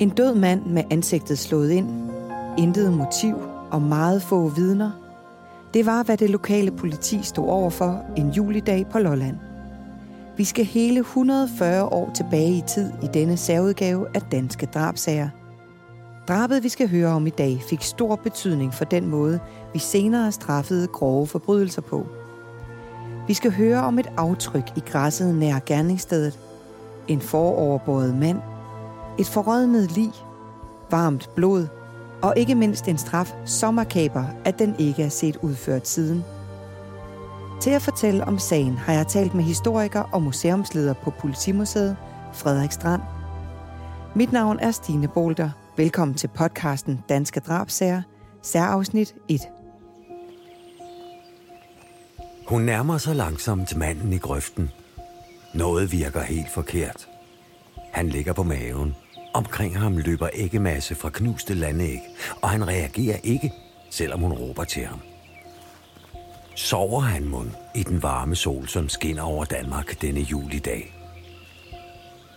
En død mand med ansigtet slået ind, intet motiv og meget få vidner. Det var, hvad det lokale politi stod overfor en julidag på Lolland. Vi skal hele 140 år tilbage i tid i denne særudgave af Danske Drabsager. Drabet, vi skal høre om i dag, fik stor betydning for den måde, vi senere straffede grove forbrydelser på. Vi skal høre om et aftryk i græsset nær gerningsstedet, en foroverbåret mand, et forrådnet lig, varmt blod og ikke mindst en straf så makaber, at den ikke er set udført siden. Til at fortælle om sagen har jeg talt med historiker og museumsleder på Politimuseet, Frederik Strand. Mit navn er Stine Bolter. Velkommen til podcasten Danske Drabsager, særafsnit 1. Hun nærmer sig langsomt manden i grøften. Noget virker helt forkert. Han ligger på maven. Omkring ham løber æggemasse fra knuste landæg, og han reagerer ikke, selvom hun råber til ham. Sover han mund i den varme sol, som skinner over Danmark denne julidag?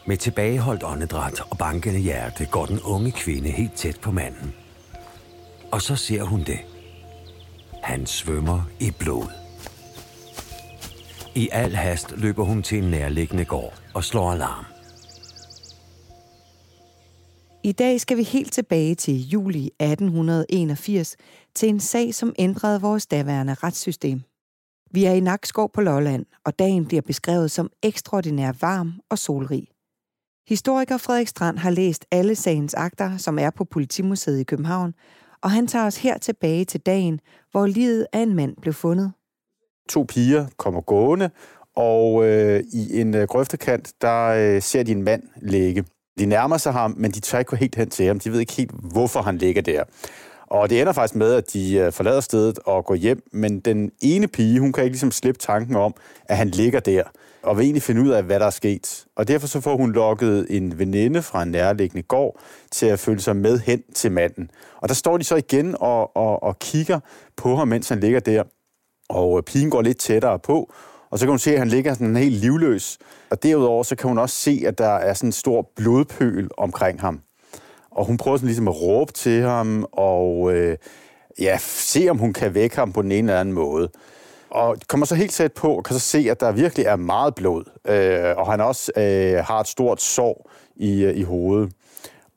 Med tilbageholdt åndedræt og bankende hjerte går den unge kvinde helt tæt på manden. Og så ser hun det. Han svømmer i blod. I al hast løber hun til en nærliggende gård og slår alarm. I dag skal vi helt tilbage til juli 1881 til en sag, som ændrede vores daværende retssystem. Vi er i Nakskov på Lolland, og dagen bliver beskrevet som ekstraordinær varm og solrig. Historiker Frederik Strand har læst alle sagens akter, som er på Politimuseet i København, og han tager os her tilbage til dagen, hvor livet af en mand blev fundet. To piger kommer gående, og øh, i en øh, grøftekant, der øh, ser de en mand ligge. De nærmer sig ham, men de tør ikke gå helt hen til ham. De ved ikke helt, hvorfor han ligger der. Og det ender faktisk med, at de øh, forlader stedet og går hjem, men den ene pige, hun kan ikke ligesom slippe tanken om, at han ligger der, og vil egentlig finde ud af, hvad der er sket. Og derfor så får hun lukket en veninde fra en nærliggende gård til at følge sig med hen til manden. Og der står de så igen og, og, og kigger på ham, mens han ligger der. Og øh, pigen går lidt tættere på, og så kan hun se, at han ligger sådan helt livløs. Og derudover så kan hun også se, at der er sådan en stor blodpøl omkring ham. Og hun prøver sådan ligesom at råbe til ham, og øh, ja, se om hun kan vække ham på den ene eller anden måde. Og kommer så helt tæt på, og kan så se, at der virkelig er meget blod. Øh, og han også øh, har et stort sår i, øh, i hovedet.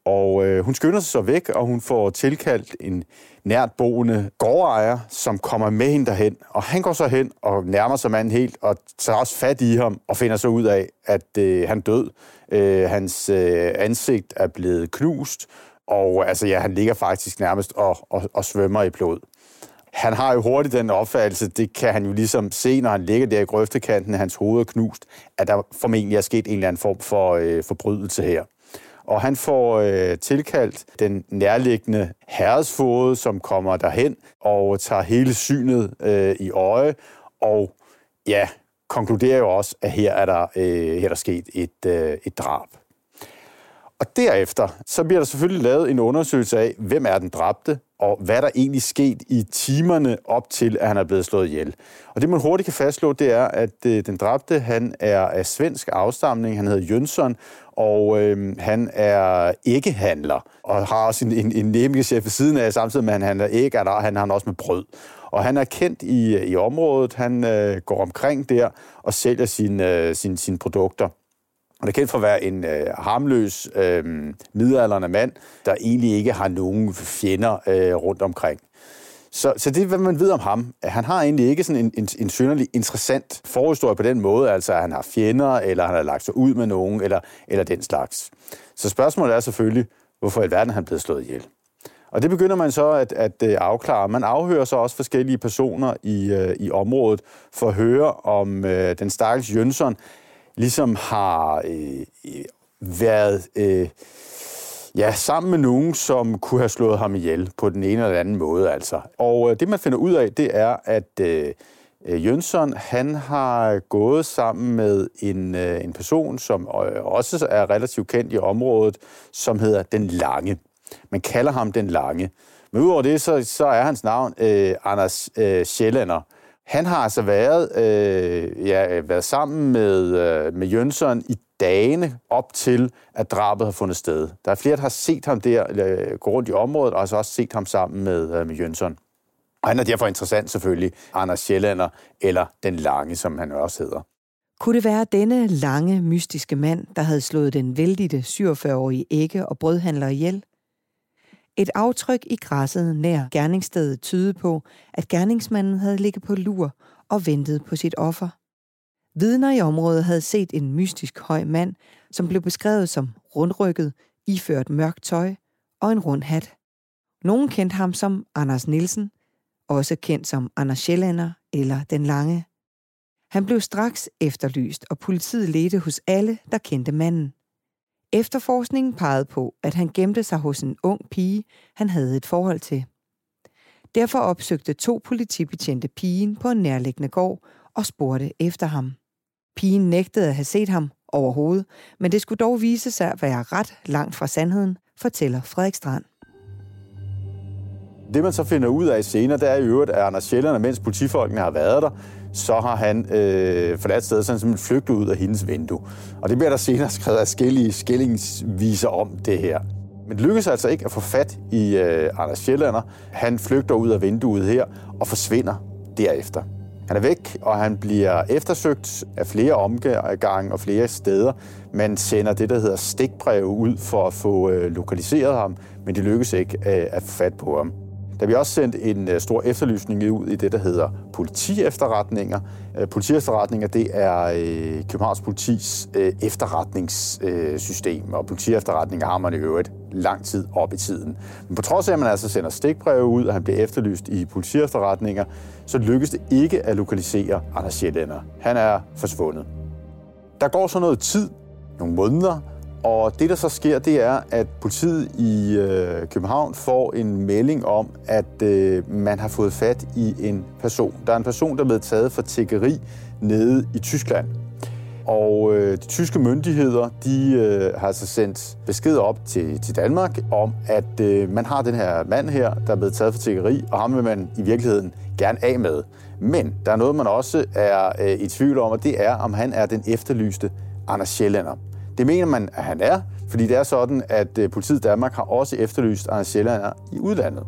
Og øh, hun skynder sig så væk, og hun får tilkaldt en nært boende gårdejer, som kommer med hende derhen. Og han går så hen og nærmer sig manden helt, og tager også fat i ham, og finder så ud af, at øh, han død. Øh, hans øh, ansigt er blevet knust, og altså, ja, han ligger faktisk nærmest og, og, og svømmer i blod. Han har jo hurtigt den opfattelse, det kan han jo ligesom se, når han ligger der i grøftekanten, hans hoved er knust, at der formentlig er sket en eller anden form for øh, forbrydelse her og han får øh, tilkaldt den nærliggende herresfode, som kommer derhen og tager hele synet øh, i øje, og ja, konkluderer jo også, at her er der, øh, her er der sket et, øh, et drab. Og derefter, så bliver der selvfølgelig lavet en undersøgelse af, hvem er den dræbte, og hvad der egentlig sket i timerne op til, at han er blevet slået ihjel. Og det, man hurtigt kan fastslå, det er, at øh, den dræbte, han er af svensk afstamning, han hedder Jønsson, og øh, han er ikke-handler, og har også en, en, en nemlig ved siden af, samtidig med, at han handler æg, og han har også med brød. Og han er kendt i, i området, han øh, går omkring der og sælger sine, øh, sin, sin produkter. Han er kendt for at være en øh, harmløs, øh, midalderne mand, der egentlig ikke har nogen fjender øh, rundt omkring. Så, så det hvad man ved om ham. Han har egentlig ikke sådan en, en, en synderlig interessant forhistorie på den måde, altså at han har fjender, eller han har lagt sig ud med nogen, eller, eller den slags. Så spørgsmålet er selvfølgelig, hvorfor i alverden er han blevet slået ihjel? Og det begynder man så at, at øh, afklare. Man afhører så også forskellige personer i, øh, i området for at høre, om øh, den stakkels Jønsson ligesom har øh, øh været øh, ja, sammen med nogen, som kunne have slået ham ihjel på den ene eller anden måde. Altså. Og øh, det, man finder ud af, det er, at øh, øh, Jønsson, han har gået sammen med en, øh, en person, som øh, også er relativt kendt i området, som hedder Den Lange. Man kalder ham Den Lange. Men udover det, så, så er hans navn øh, Anders øh, Sjællander. Han har altså været, øh, ja, øh, været sammen med, øh, med Jønsson i dagene op til, at drabet har fundet sted. Der er flere, der har set ham der øh, gå rundt i området, og altså også set ham sammen med, øh, med Jønsson. Og han er derfor interessant selvfølgelig, Anders Sjællander, eller Den Lange, som han også hedder. Kunne det være denne lange, mystiske mand, der havde slået den vældige 47-årige ægge og brødhandler ihjel? Et aftryk i græsset nær gerningsstedet tydede på, at gerningsmanden havde ligget på lur og ventet på sit offer. Vidner i området havde set en mystisk høj mand, som blev beskrevet som rundrykket, iført mørkt tøj og en rund hat. Nogen kendte ham som Anders Nielsen, også kendt som Anders Sjællander eller Den Lange. Han blev straks efterlyst, og politiet ledte hos alle, der kendte manden. Efterforskningen pegede på, at han gemte sig hos en ung pige, han havde et forhold til. Derfor opsøgte to politibetjente pigen på en nærliggende gård og spurgte efter ham. Pigen nægtede at have set ham overhovedet, men det skulle dog vise sig at være ret langt fra sandheden, fortæller Frederik Strand. Det man så finder ud af senere, det er i øvrigt, at Anders Sjælland, mens politifolkene har været der, så har han øh, forladt stedet, så han simpelthen flygtet ud af hendes vindue. Og det bliver der senere skrevet af skællige skillingsviser om det her. Men det lykkedes altså ikke at få fat i øh, Anders Sjællander. Han flygter ud af vinduet her og forsvinder derefter. Han er væk, og han bliver eftersøgt af flere omgange og flere steder. Man sender det, der hedder stikbreve ud for at få øh, lokaliseret ham, men det lykkes ikke øh, at få fat på ham. Der bliver også sendt en øh, stor efterlysning ud i det, der hedder politiefterretninger. Politiefterretninger, det er Københavns politis efterretningssystem, og politiefterretninger har man i øvrigt lang tid op i tiden. Men på trods af, at man altså sender stikbreve ud, og han bliver efterlyst i politiefterretninger, så lykkes det ikke at lokalisere Anders Sjællænder. Han er forsvundet. Der går så noget tid, nogle måneder, og det, der så sker, det er, at politiet i øh, København får en melding om, at øh, man har fået fat i en person. Der er en person, der er blevet taget for tækkeri nede i Tyskland. Og øh, de tyske myndigheder, de øh, har altså sendt besked op til, til Danmark om, at øh, man har den her mand her, der er blevet taget for tækkeri, og ham vil man i virkeligheden gerne af med. Men der er noget, man også er øh, i tvivl om, og det er, om han er den efterlyste Anders Sjællander. Det mener man, at han er, fordi det er sådan, at øh, politiet i Danmark har også efterlyst Anders Sjællander i udlandet.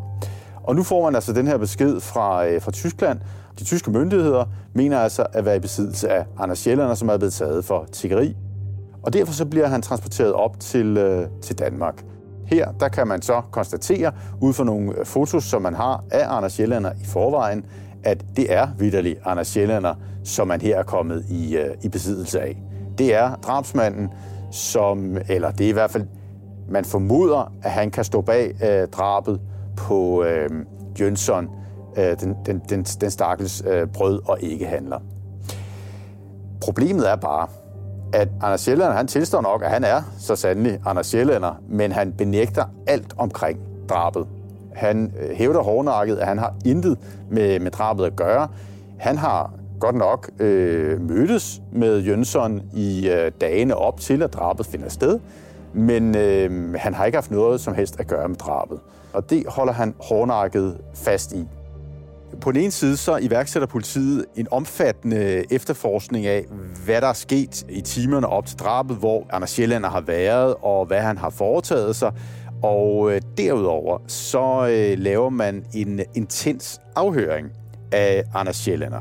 Og nu får man altså den her besked fra, øh, fra Tyskland. De tyske myndigheder mener altså at være i besiddelse af Anders Sjællander, som er blevet taget for tiggeri. Og derfor så bliver han transporteret op til, øh, til Danmark. Her der kan man så konstatere, ud fra nogle øh, fotos, som man har af Anders Jellander i forvejen, at det er vidderlig Anders Jellander, som man her er kommet i, øh, i besiddelse af. Det er drabsmanden, som, eller det er i hvert fald, man formoder, at han kan stå bag øh, drabet på øh, Jønsson, øh, den, den, den, den stakkels øh, brød- og æggehandler. Problemet er bare, at Anders Sjællander, han tilstår nok, at han er så sandelig Anders Sjællander, men han benægter alt omkring drabet. Han øh, hævder hårdnakket, at han har intet med, med drabet at gøre. Han har godt nok øh, mødtes med Jønsson i øh, dagene op til, at drabet finder sted, men øh, han har ikke haft noget som helst at gøre med drabet. Og det holder han hårdnakket fast i. På den ene side så iværksætter politiet en omfattende efterforskning af, hvad der er sket i timerne op til drabet, hvor Anders Sjællander har været, og hvad han har foretaget sig. Og øh, derudover så øh, laver man en intens afhøring af Anders Sjællander.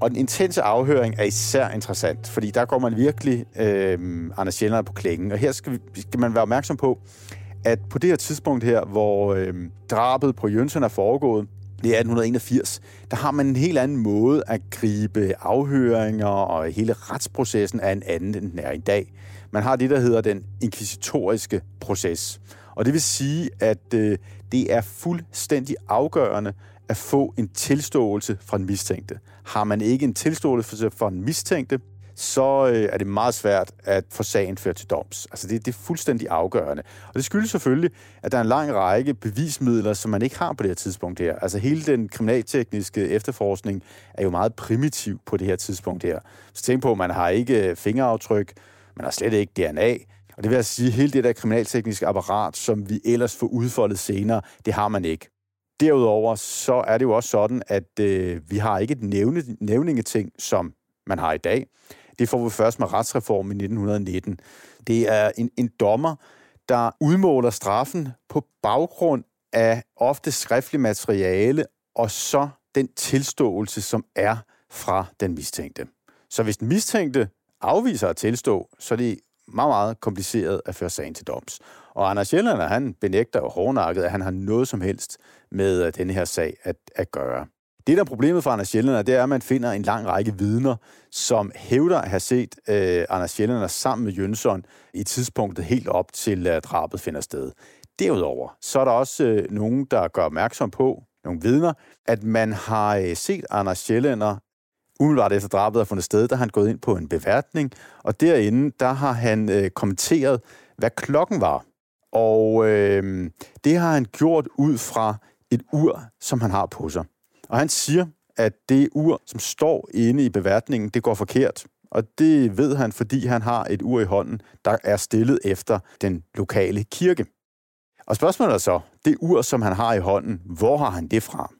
Og den intense afhøring er især interessant, fordi der går man virkelig øh, Anders Sjællander på klingen. Og her skal, vi, skal man være opmærksom på, at på det her tidspunkt her, hvor øh, drabet på Jønsson er foregået, det 1881, der har man en helt anden måde at gribe afhøringer og hele retsprocessen af en anden, end den er i dag. Man har det, der hedder den inkvisitoriske proces. Og det vil sige, at øh, det er fuldstændig afgørende, at få en tilståelse fra en mistænkte. Har man ikke en tilståelse fra en mistænkte, så øh, er det meget svært at få sagen ført til doms. Altså det, det er fuldstændig afgørende. Og det skyldes selvfølgelig, at der er en lang række bevismidler, som man ikke har på det her tidspunkt her. Altså hele den kriminaltekniske efterforskning er jo meget primitiv på det her tidspunkt her. Så tænk på, at man har ikke øh, fingeraftryk, man har slet ikke DNA, og det vil altså sige, at hele det der kriminaltekniske apparat, som vi ellers får udfoldet senere, det har man ikke. Derudover så er det jo også sådan, at øh, vi har ikke et nævne, nævningeting, som man har i dag. Det får vi først med retsreformen i 1919. Det er en, en dommer, der udmåler straffen på baggrund af ofte skriftlig materiale, og så den tilståelse, som er fra den mistænkte. Så hvis den mistænkte afviser at tilstå, så er det meget, meget kompliceret at føre sagen til doms. Og Anders Jellander, han benægter jo hårdnakket, at han har noget som helst med øh, denne her sag at, at gøre. Det, der er problemet for Anders Sjælland, det er, at man finder en lang række vidner, som hævder at have set øh, Anders Sjælland sammen med Jønsson i tidspunktet helt op til at drabet finder sted. Derudover, så er der også øh, nogen, der gør opmærksom på, nogle vidner, at man har øh, set Anders Sjællander umiddelbart efter drabet er fundet sted, der har han gået ind på en beværtning, og derinde, der har han øh, kommenteret, hvad klokken var. Og øh, det har han gjort ud fra et ur, som han har på sig. Og han siger, at det ur, som står inde i beværtningen, det går forkert. Og det ved han, fordi han har et ur i hånden, der er stillet efter den lokale kirke. Og spørgsmålet er så, det ur, som han har i hånden, hvor har han det fra?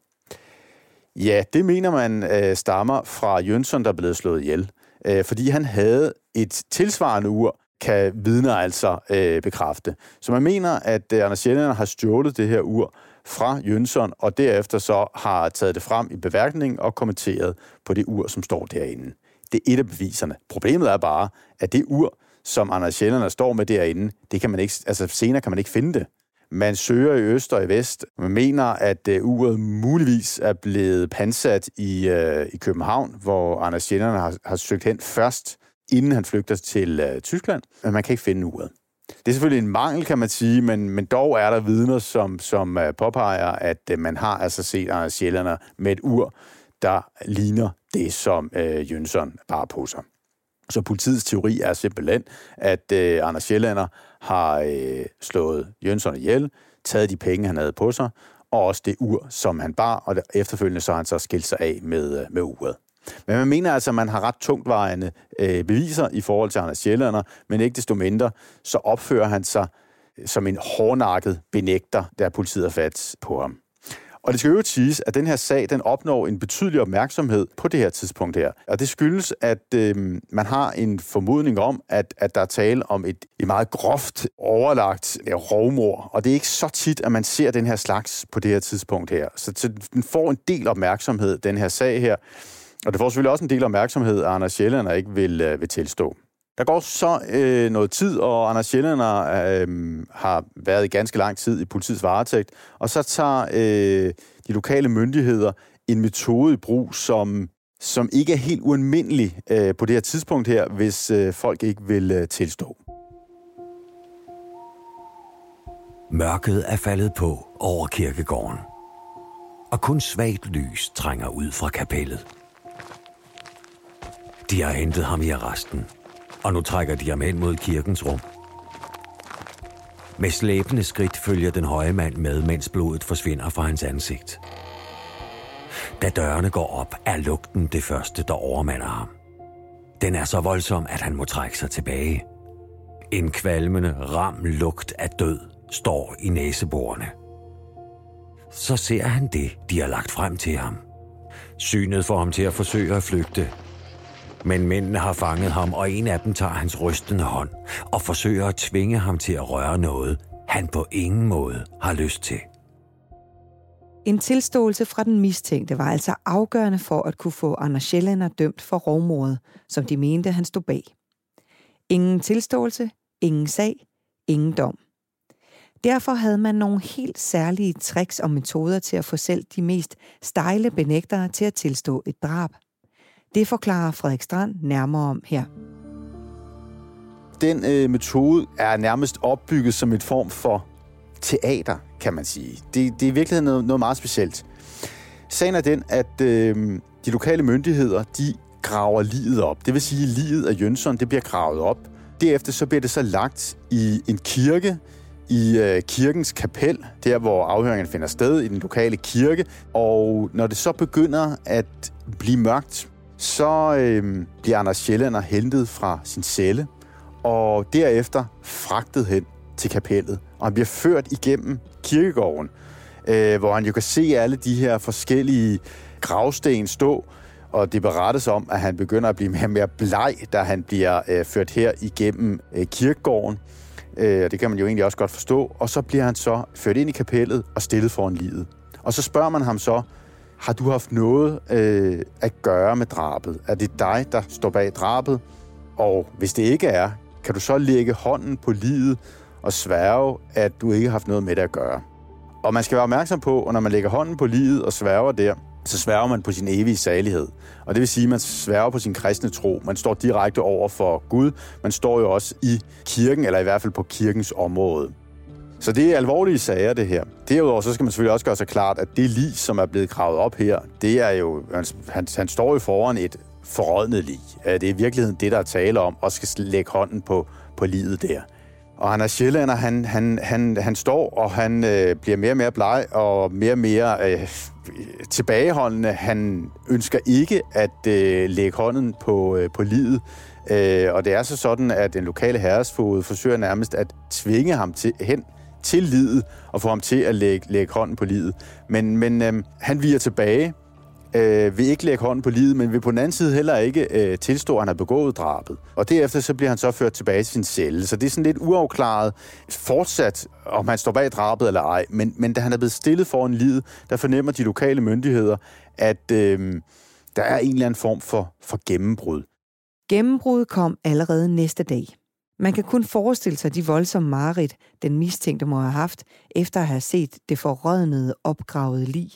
Ja, det mener man øh, stammer fra Jønsson, der blev slået ihjel. Øh, fordi han havde et tilsvarende ur, kan vidner altså øh, bekræfte. Så man mener, at øh, Anders Sjælland har stjålet det her ur fra Jønsson, og derefter så har taget det frem i beværkningen og kommenteret på det ur, som står derinde. Det er et af beviserne. Problemet er bare, at det ur, som Anders Sjælland står med derinde, det kan man ikke, altså senere kan man ikke finde det. Man søger i øst og i vest. Man mener, at uh, uret muligvis er blevet pansat i, uh, i København, hvor Anders Jennerne har, har søgt hen først, inden han flygter til uh, Tyskland. Men man kan ikke finde uret. Det er selvfølgelig en mangel, kan man sige, men, men dog er der vidner, som, som øh, påpeger, at øh, man har altså set Anders Sjællander med et ur, der ligner det, som øh, Jønsson bar på sig. Så politiets teori er simpelthen, at øh, Anders Sjællander har øh, slået Jønsson ihjel, taget de penge, han havde på sig, og også det ur, som han bar, og efterfølgende så har han så skilt sig af med, øh, med uret. Men man mener altså, at man har ret tungtvejende øh, beviser i forhold til Anders Sjællander, men ikke desto mindre, så opfører han sig øh, som en hårdnakket benægter, der politiet har fat på ham. Og det skal jo siges, at den her sag, den opnår en betydelig opmærksomhed på det her tidspunkt her. Og det skyldes, at øh, man har en formodning om, at, at der er tale om et, et meget groft overlagt øh, ja, rovmor. Og det er ikke så tit, at man ser den her slags på det her tidspunkt her. Så, så den får en del opmærksomhed, den her sag her. Og det får selvfølgelig også en del opmærksomhed, at Anders Sjælland ikke vil, øh, vil tilstå. Der går så øh, noget tid, og Anders Sjællander øh, har været i ganske lang tid i politiets varetægt, og så tager øh, de lokale myndigheder en metode i brug, som, som ikke er helt ualmindelig øh, på det her tidspunkt her, hvis øh, folk ikke vil øh, tilstå. Mørket er faldet på over kirkegården, og kun svagt lys trænger ud fra kapellet. De har hentet ham i arresten, og nu trækker de ham hen mod kirkens rum. Med slæbende skridt følger den høje mand med, mens blodet forsvinder fra hans ansigt. Da dørene går op, er lugten det første, der overmander ham. Den er så voldsom, at han må trække sig tilbage. En kvalmende, ram lugt af død står i næseborene. Så ser han det, de har lagt frem til ham. Synet får ham til at forsøge at flygte, men mændene har fanget ham, og en af dem tager hans rystende hånd og forsøger at tvinge ham til at røre noget, han på ingen måde har lyst til. En tilståelse fra den mistænkte var altså afgørende for at kunne få Anders Schellander dømt for rovmordet, som de mente, han stod bag. Ingen tilståelse, ingen sag, ingen dom. Derfor havde man nogle helt særlige tricks og metoder til at få selv de mest stejle benægtere til at tilstå et drab. Det forklarer Frederik Strand nærmere om her. Den øh, metode er nærmest opbygget som et form for teater, kan man sige. Det, det er i virkeligheden noget, noget meget specielt. Sagen er den, at øh, de lokale myndigheder, de graver livet op. Det vil sige, at livet af Jønsson, det bliver gravet op. Derefter så bliver det så lagt i en kirke, i øh, kirkens kapel, der hvor afhøringen finder sted, i den lokale kirke. Og når det så begynder at blive mørkt, så øh, bliver Anders Sjællander hentet fra sin celle, og derefter fragtet hen til kapellet. Og han bliver ført igennem kirkegården, øh, hvor han jo kan se alle de her forskellige gravsten stå, og det berettes om, at han begynder at blive mere og mere bleg, da han bliver øh, ført her igennem øh, kirkegården. Øh, det kan man jo egentlig også godt forstå. Og så bliver han så ført ind i kapellet og stillet foran livet. Og så spørger man ham så, har du haft noget øh, at gøre med drabet? Er det dig, der står bag drabet? Og hvis det ikke er, kan du så lægge hånden på livet og sværge, at du ikke har haft noget med det at gøre? Og man skal være opmærksom på, at når man lægger hånden på livet og sværger der, så sværger man på sin evige salighed. Og det vil sige, at man sværger på sin kristne tro. Man står direkte over for Gud. Man står jo også i kirken, eller i hvert fald på kirkens område. Så det er alvorlige sager, det her. Derudover så skal man selvfølgelig også gøre sig klart, at det lig, som er blevet gravet op her, det er jo, han, han står jo foran et forrådnet lig. Det er i virkeligheden det, der er tale om, og skal lægge hånden på, på livet der. Og han er sjællander, han, han, han, han står, og han øh, bliver mere og mere bleg, og mere og mere øh, tilbageholdende. Han ønsker ikke at øh, lægge hånden på, øh, på livet. Øh, og det er så sådan, at den lokale herresfod forsøger nærmest at tvinge ham til, hen til livet, og få ham til at lægge, lægge hånden på livet. Men, men øh, han viger tilbage, øh, vil ikke lægge hånden på livet, men vil på den anden side heller ikke øh, tilstå, at han har begået drabet. Og derefter så bliver han så ført tilbage til sin celle. Så det er sådan lidt uafklaret fortsat, om han står bag drabet eller ej. Men, men da han er blevet stillet foran livet, der fornemmer de lokale myndigheder, at øh, der er en eller anden form for, for gennembrud. Gennembrud kom allerede næste dag. Man kan kun forestille sig de voldsomme mareridt, den mistænkte må have haft, efter at have set det forrådnede, opgravede lig.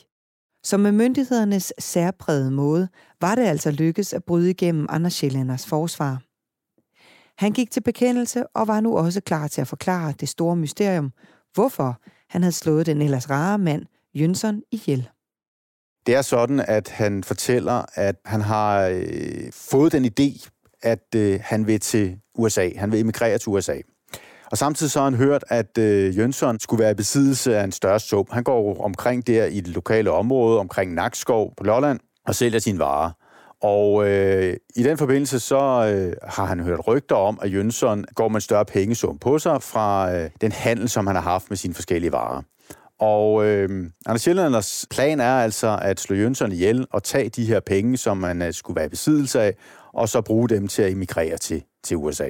Så med myndighedernes særprægede måde var det altså lykkes at bryde igennem Anders Sjællanders forsvar. Han gik til bekendelse og var nu også klar til at forklare det store mysterium, hvorfor han havde slået den ellers rare mand, Jønsson, ihjel. Det er sådan, at han fortæller, at han har øh, fået den idé, at øh, han vil til USA. Han vil emigrere til USA. Og samtidig så har han hørt, at øh, Jønsson skulle være i besiddelse af en større sum. Han går omkring der i det lokale område, omkring Nakskov på Lolland, og sælger sine varer. Og øh, i den forbindelse så øh, har han hørt rygter om, at Jønsson går med en større pengesum på sig fra øh, den handel, som han har haft med sine forskellige varer. Og øh, Anders Sjællanders plan er altså at slå Jønsson ihjel og tage de her penge, som man øh, skulle være i besiddelse af, og så bruge dem til at emigrere til, til USA.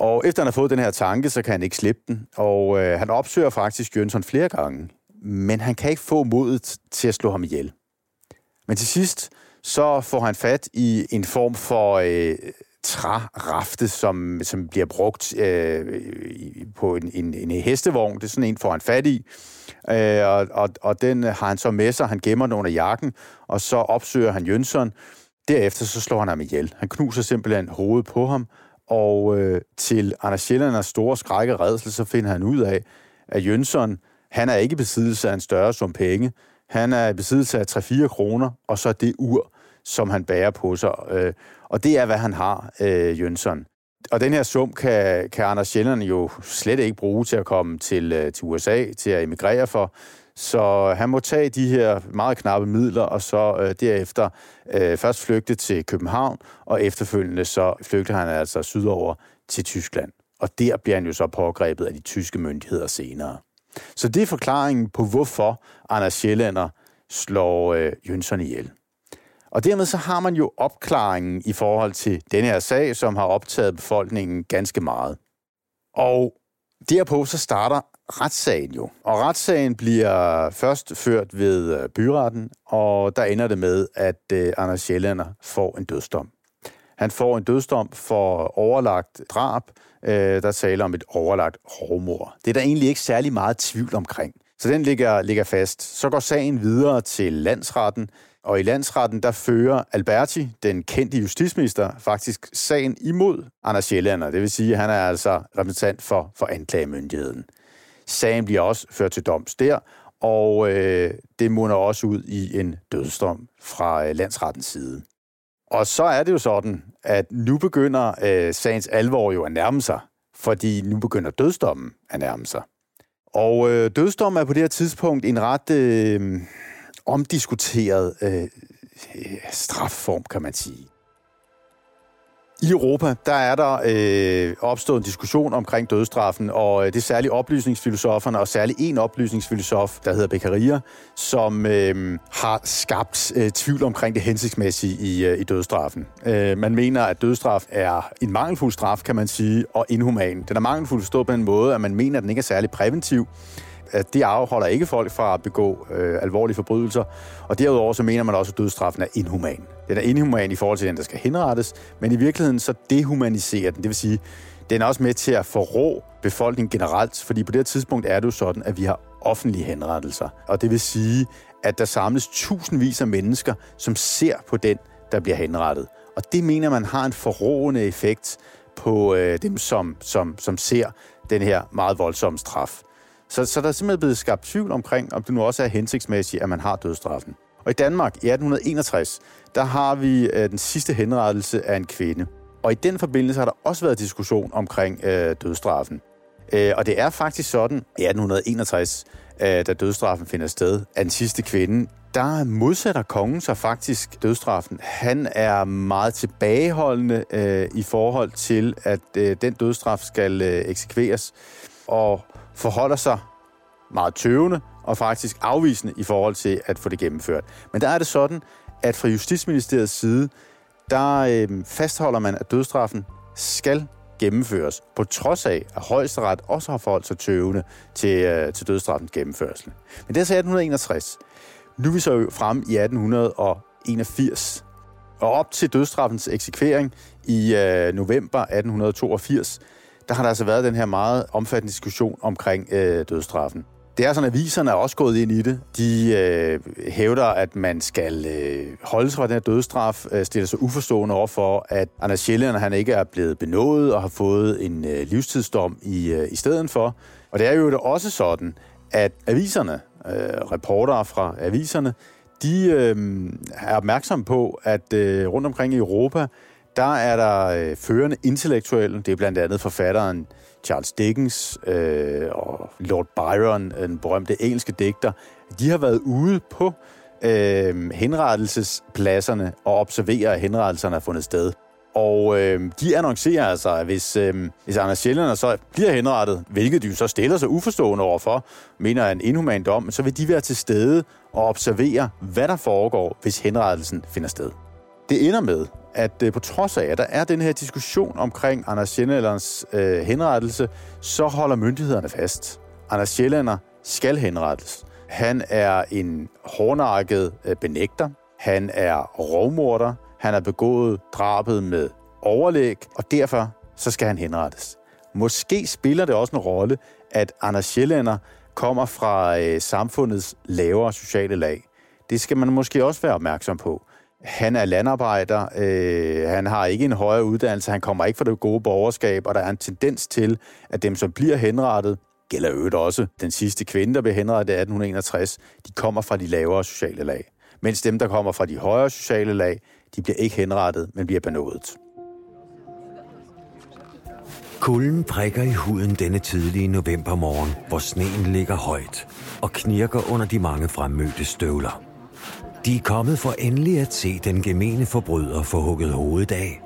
Og efter han har fået den her tanke, så kan han ikke slippe den. Og øh, han opsøger faktisk Jønsson flere gange, men han kan ikke få modet til at slå ham ihjel. Men til sidst, så får han fat i en form for øh, trærafte, som, som bliver brugt øh, på en, en, en hestevogn. Det er sådan en, får han fat i. Øh, og, og, og den har han så med sig. Han gemmer den under jakken, og så opsøger han Jønsson. Derefter så slår han ham ihjel. Han knuser simpelthen hovedet på ham, og øh, til Anders Sjællanders store skræk og redsel, så finder han ud af, at Jønsson, han er ikke i besiddelse af en større sum penge. Han er i besiddelse af 3-4 kroner, og så det ur, som han bærer på sig. Øh, og det er, hvad han har, øh, Jønsson. Og den her sum kan, kan Anders Sjælland jo slet ikke bruge til at komme til, øh, til USA, til at emigrere for. Så han må tage de her meget knappe midler, og så øh, derefter øh, først flygte til København, og efterfølgende så flygter han altså sydover til Tyskland. Og der bliver han jo så pågrebet af de tyske myndigheder senere. Så det er forklaringen på, hvorfor Anders Sjællander slår øh, Jønsson ihjel. Og dermed så har man jo opklaringen i forhold til denne her sag, som har optaget befolkningen ganske meget. Og derpå så starter retssagen jo. Og retssagen bliver først ført ved øh, byretten, og der ender det med, at øh, Anders Sjællander får en dødsdom. Han får en dødsdom for overlagt drab, øh, der taler om et overlagt rovmor. Det er der egentlig ikke særlig meget tvivl omkring. Så den ligger, ligger fast. Så går sagen videre til landsretten, og i landsretten, der fører Alberti, den kendte justitsminister, faktisk sagen imod Anders Sjællander. Det vil sige, at han er altså repræsentant for, for anklagemyndigheden. Sagen bliver også ført til doms der, og øh, det munder også ud i en dødsdom fra øh, landsrettens side. Og så er det jo sådan, at nu begynder øh, sagens alvor jo at nærme sig, fordi nu begynder dødsdommen at nærme sig. Og øh, dødsdommen er på det her tidspunkt en ret øh, omdiskuteret øh, øh strafform, kan man sige. I Europa, der er der øh, opstået en diskussion omkring dødstraffen, og øh, det er særligt oplysningsfilosoferne, og særligt en oplysningsfilosof, der hedder Beccaria, som øh, har skabt øh, tvivl omkring det hensigtsmæssige i, øh, i dødstraffen. Øh, man mener, at dødstraf er en mangelfuld straf, kan man sige, og inhuman. Den er mangelfuld forstået på den måde, at man mener, at den ikke er særlig præventiv, at det afholder ikke folk fra at begå øh, alvorlige forbrydelser. Og derudover så mener man også, at dødsstraffen er inhuman. Den er inhuman i forhold til den, der skal henrettes, men i virkeligheden så dehumaniserer den. Det vil sige, den er også med til at forrå befolkningen generelt, fordi på det her tidspunkt er det jo sådan, at vi har offentlige henrettelser. Og det vil sige, at der samles tusindvis af mennesker, som ser på den, der bliver henrettet. Og det mener man har en forrående effekt på øh, dem, som, som, som ser den her meget voldsomme straf. Så, så der er simpelthen blevet skabt tvivl omkring, om det nu også er hensigtsmæssigt, at man har dødstraffen. Og i Danmark i 1861, der har vi øh, den sidste henrettelse af en kvinde. Og i den forbindelse har der også været diskussion omkring øh, dødstraffen. Øh, og det er faktisk sådan, i 1861, øh, da dødstraffen finder sted, af den sidste kvinde, der modsætter kongen sig faktisk dødstraffen. Han er meget tilbageholdende øh, i forhold til, at øh, den dødstraf skal øh, eksekveres. Og forholder sig meget tøvende og faktisk afvisende i forhold til at få det gennemført. Men der er det sådan, at fra Justitsministeriets side, der øh, fastholder man, at dødstraffen skal gennemføres, på trods af, at højesteret også har forholdt sig tøvende til, øh, til dødstraffens gennemførsel. Men det er altså så 1861. Nu er vi så frem i 1881. Og op til dødstraffens eksekvering i øh, november 1882, der har der altså været den her meget omfattende diskussion omkring øh, dødstraffen. Det er sådan, at aviserne er også gået ind i det. De øh, hævder, at man skal øh, holde sig fra den her dødstraf, øh, stiller sig uforstående over for, at Anders Schellern, han ikke er blevet benådet og har fået en øh, livstidsdom i, øh, i stedet for. Og det er jo også sådan, at aviserne, øh, reportere fra aviserne, de øh, er opmærksomme på, at øh, rundt omkring i Europa, der er der øh, førende intellektuelle. Det er blandt andet forfatteren Charles Dickens øh, og Lord Byron, øh, den berømte engelske digter. De har været ude på øh, henrettelsespladserne og observerer, at henrettelserne er fundet sted. Og øh, de annoncerer altså, at hvis, øh, hvis Anders Sjælland så bliver henrettet, hvilket de jo så stiller sig uforstående overfor, mener en inhuman dom, så vil de være til stede og observere, hvad der foregår, hvis henrettelsen finder sted. Det ender med, at øh, på trods af, at der er den her diskussion omkring Anders Sjællanders øh, henrettelse, så holder myndighederne fast. Anders Sjællander skal henrettes. Han er en hårdnakket øh, benægter. Han er rovmorder. Han har begået drabet med overlæg, og derfor så skal han henrettes. Måske spiller det også en rolle, at Anders Sjællander kommer fra øh, samfundets lavere sociale lag. Det skal man måske også være opmærksom på. Han er landarbejder, øh, han har ikke en højere uddannelse, han kommer ikke fra det gode borgerskab, og der er en tendens til, at dem, som bliver henrettet, gælder øvrigt også den sidste kvinde, der blev henrettet i 1861, de kommer fra de lavere sociale lag. Mens dem, der kommer fra de højere sociale lag, de bliver ikke henrettet, men bliver benådet. Kulden prikker i huden denne tidlige novembermorgen, hvor sneen ligger højt og knirker under de mange fremmødte støvler. De er kommet for endelig at se den gemene forbryder få hugget hovedet af.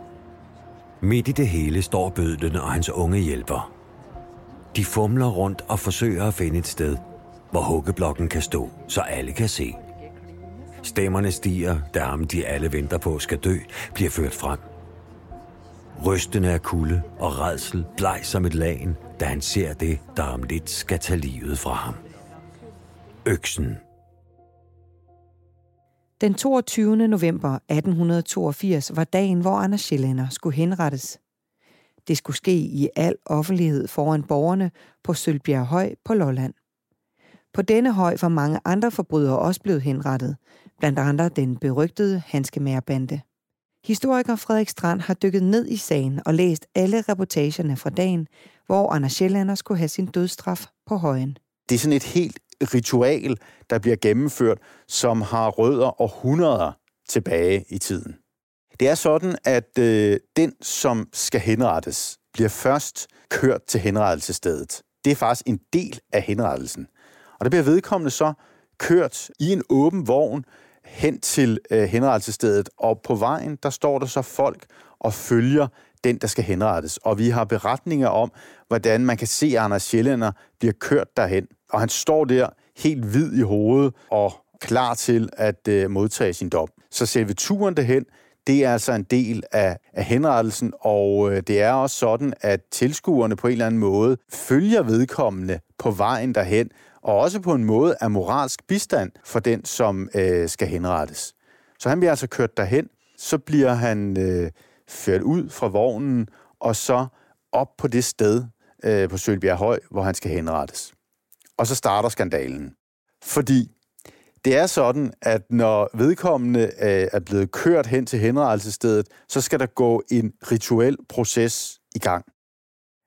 Midt i det hele står bødlen og hans unge hjælper. De fumler rundt og forsøger at finde et sted, hvor huggeblokken kan stå, så alle kan se. Stemmerne stiger, da ham de alle venter på skal dø, bliver ført frem. Rystende af kulde og redsel, bleg som et lagen, da han ser det, der om lidt skal tage livet fra ham. Øksen den 22. november 1882 var dagen, hvor Anders Schillener skulle henrettes. Det skulle ske i al offentlighed foran borgerne på Sølbjerg Høj på Lolland. På denne høj var mange andre forbrydere også blevet henrettet, blandt andre den berygtede Hanskemærbande. Historiker Frederik Strand har dykket ned i sagen og læst alle reportagerne fra dagen, hvor Anders Schellander skulle have sin dødstraf på højen. Det er sådan et helt ritual, der bliver gennemført, som har rødder århundreder tilbage i tiden. Det er sådan, at øh, den, som skal henrettes, bliver først kørt til henrettelsestedet. Det er faktisk en del af henrettelsen. Og der bliver vedkommende så kørt i en åben vogn hen til øh, henrettelsestedet, og på vejen, der står der så folk og følger den, der skal henrettes. Og vi har beretninger om, hvordan man kan se, at Anders Sjællænder bliver kørt derhen. Og han står der helt hvid i hovedet og klar til at øh, modtage sin dom. Så selve turen derhen, det er altså en del af, af henrettelsen, og øh, det er også sådan, at tilskuerne på en eller anden måde følger vedkommende på vejen derhen, og også på en måde er moralsk bistand for den, som øh, skal henrettes. Så han bliver altså kørt derhen, så bliver han øh, ført ud fra vognen, og så op på det sted øh, på Sølbjerg Høj, hvor han skal henrettes. Og så starter skandalen. Fordi det er sådan, at når vedkommende øh, er blevet kørt hen til henrettelsestedet, så skal der gå en rituel proces i gang.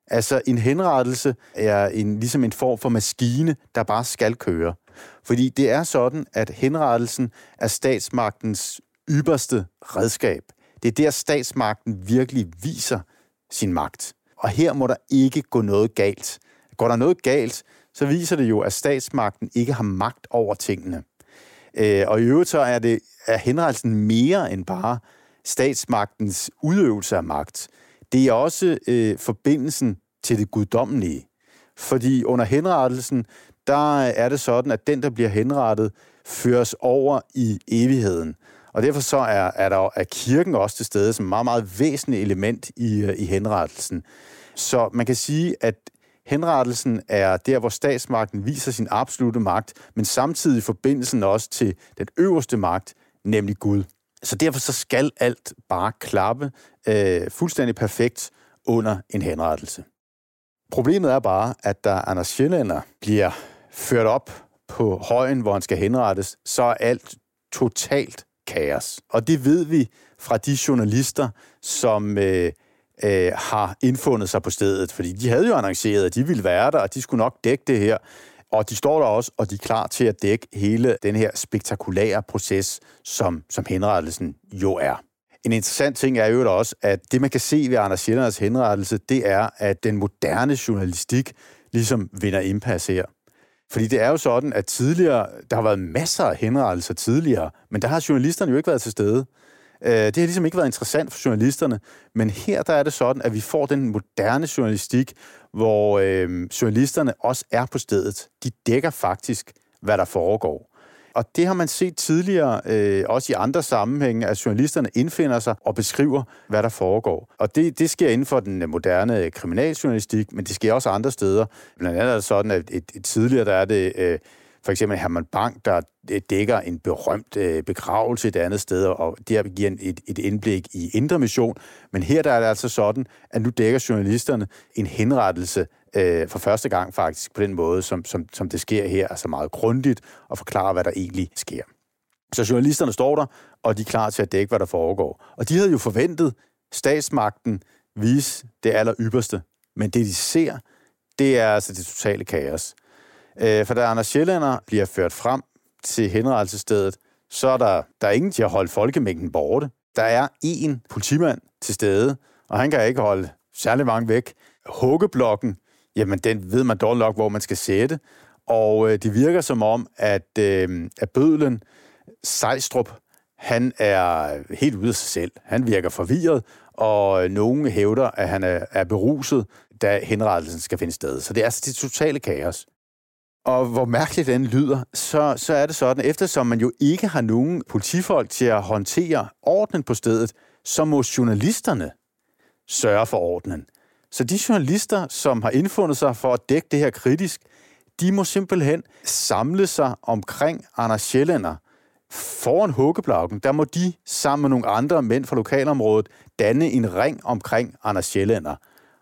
Altså en henrettelse er en, ligesom en form for maskine, der bare skal køre. Fordi det er sådan, at henrettelsen er statsmagtens ypperste redskab. Det er der, statsmagten virkelig viser sin magt. Og her må der ikke gå noget galt. Går der noget galt, så viser det jo, at statsmagten ikke har magt over tingene. Øh, og i øvrigt så er, det, er henrettelsen mere end bare statsmagtens udøvelse af magt. Det er også øh, forbindelsen til det guddommelige. Fordi under henrettelsen, der er det sådan, at den, der bliver henrettet, føres over i evigheden. Og derfor så er, er, der, er kirken også til stede som et meget, meget væsentligt element i, øh, i henrettelsen. Så man kan sige, at henrettelsen er der, hvor statsmagten viser sin absolute magt, men samtidig forbindelsen også til den øverste magt, nemlig Gud. Så derfor så skal alt bare klappe øh, fuldstændig perfekt under en henrettelse. Problemet er bare, at da Anders Sjællænder bliver ført op på højen, hvor han skal henrettes, så er alt totalt kaos. Og det ved vi fra de journalister, som øh, øh, har indfundet sig på stedet, fordi de havde jo annonceret, at de ville være der, og de skulle nok dække det her. Og de står der også, og de er klar til at dække hele den her spektakulære proces, som, som henrettelsen jo er. En interessant ting er jo også, at det man kan se ved Anders Sjællanders henrettelse, det er, at den moderne journalistik ligesom vinder indpas her. Fordi det er jo sådan, at tidligere, der har været masser af henrettelser tidligere, men der har journalisterne jo ikke været til stede. Øh, det har ligesom ikke været interessant for journalisterne, men her der er det sådan, at vi får den moderne journalistik, hvor øh, journalisterne også er på stedet. De dækker faktisk, hvad der foregår. Og det har man set tidligere, øh, også i andre sammenhænge, at journalisterne indfinder sig og beskriver, hvad der foregår. Og det, det sker inden for den moderne øh, kriminaljournalistik, men det sker også andre steder. Blandt andet er det sådan, at et, et tidligere der er det... Øh, for eksempel Herman Bang, der dækker en berømt øh, begravelse et andet sted, og der giver et, et indblik i indre mission. Men her der er det altså sådan, at nu dækker journalisterne en henrettelse øh, for første gang faktisk på den måde, som, som, som det sker her, altså meget grundigt, og forklare, hvad der egentlig sker. Så journalisterne står der, og de er klar til at dække, hvad der foregår. Og de havde jo forventet statsmagten vise det aller ypperste. Men det, de ser, det er altså det totale kaos. Øh, for da Anders Sjællander bliver ført frem til henrettelsestedet, så er der, der er ingen til at holde folkemængden borte. Der er én politimand til stede, og han kan ikke holde særlig mange væk. Huggeblokken, jamen den ved man dog nok, hvor man skal sætte. Og øh, det virker som om, at, øh, at bødlen, Sejstrup, han er helt ude af sig selv. Han virker forvirret, og øh, nogen hævder, at han er, er beruset, da henrettelsen skal finde sted. Så det er altså det totale kaos. Og hvor mærkeligt den lyder, så, så er det sådan, eftersom man jo ikke har nogen politifolk til at håndtere ordnen på stedet, så må journalisterne sørge for ordnen. Så de journalister, som har indfundet sig for at dække det her kritisk, de må simpelthen samle sig omkring Anders Sjællænder Foran huggeblokken, der må de sammen med nogle andre mænd fra lokalområdet danne en ring omkring Anders Sjællænder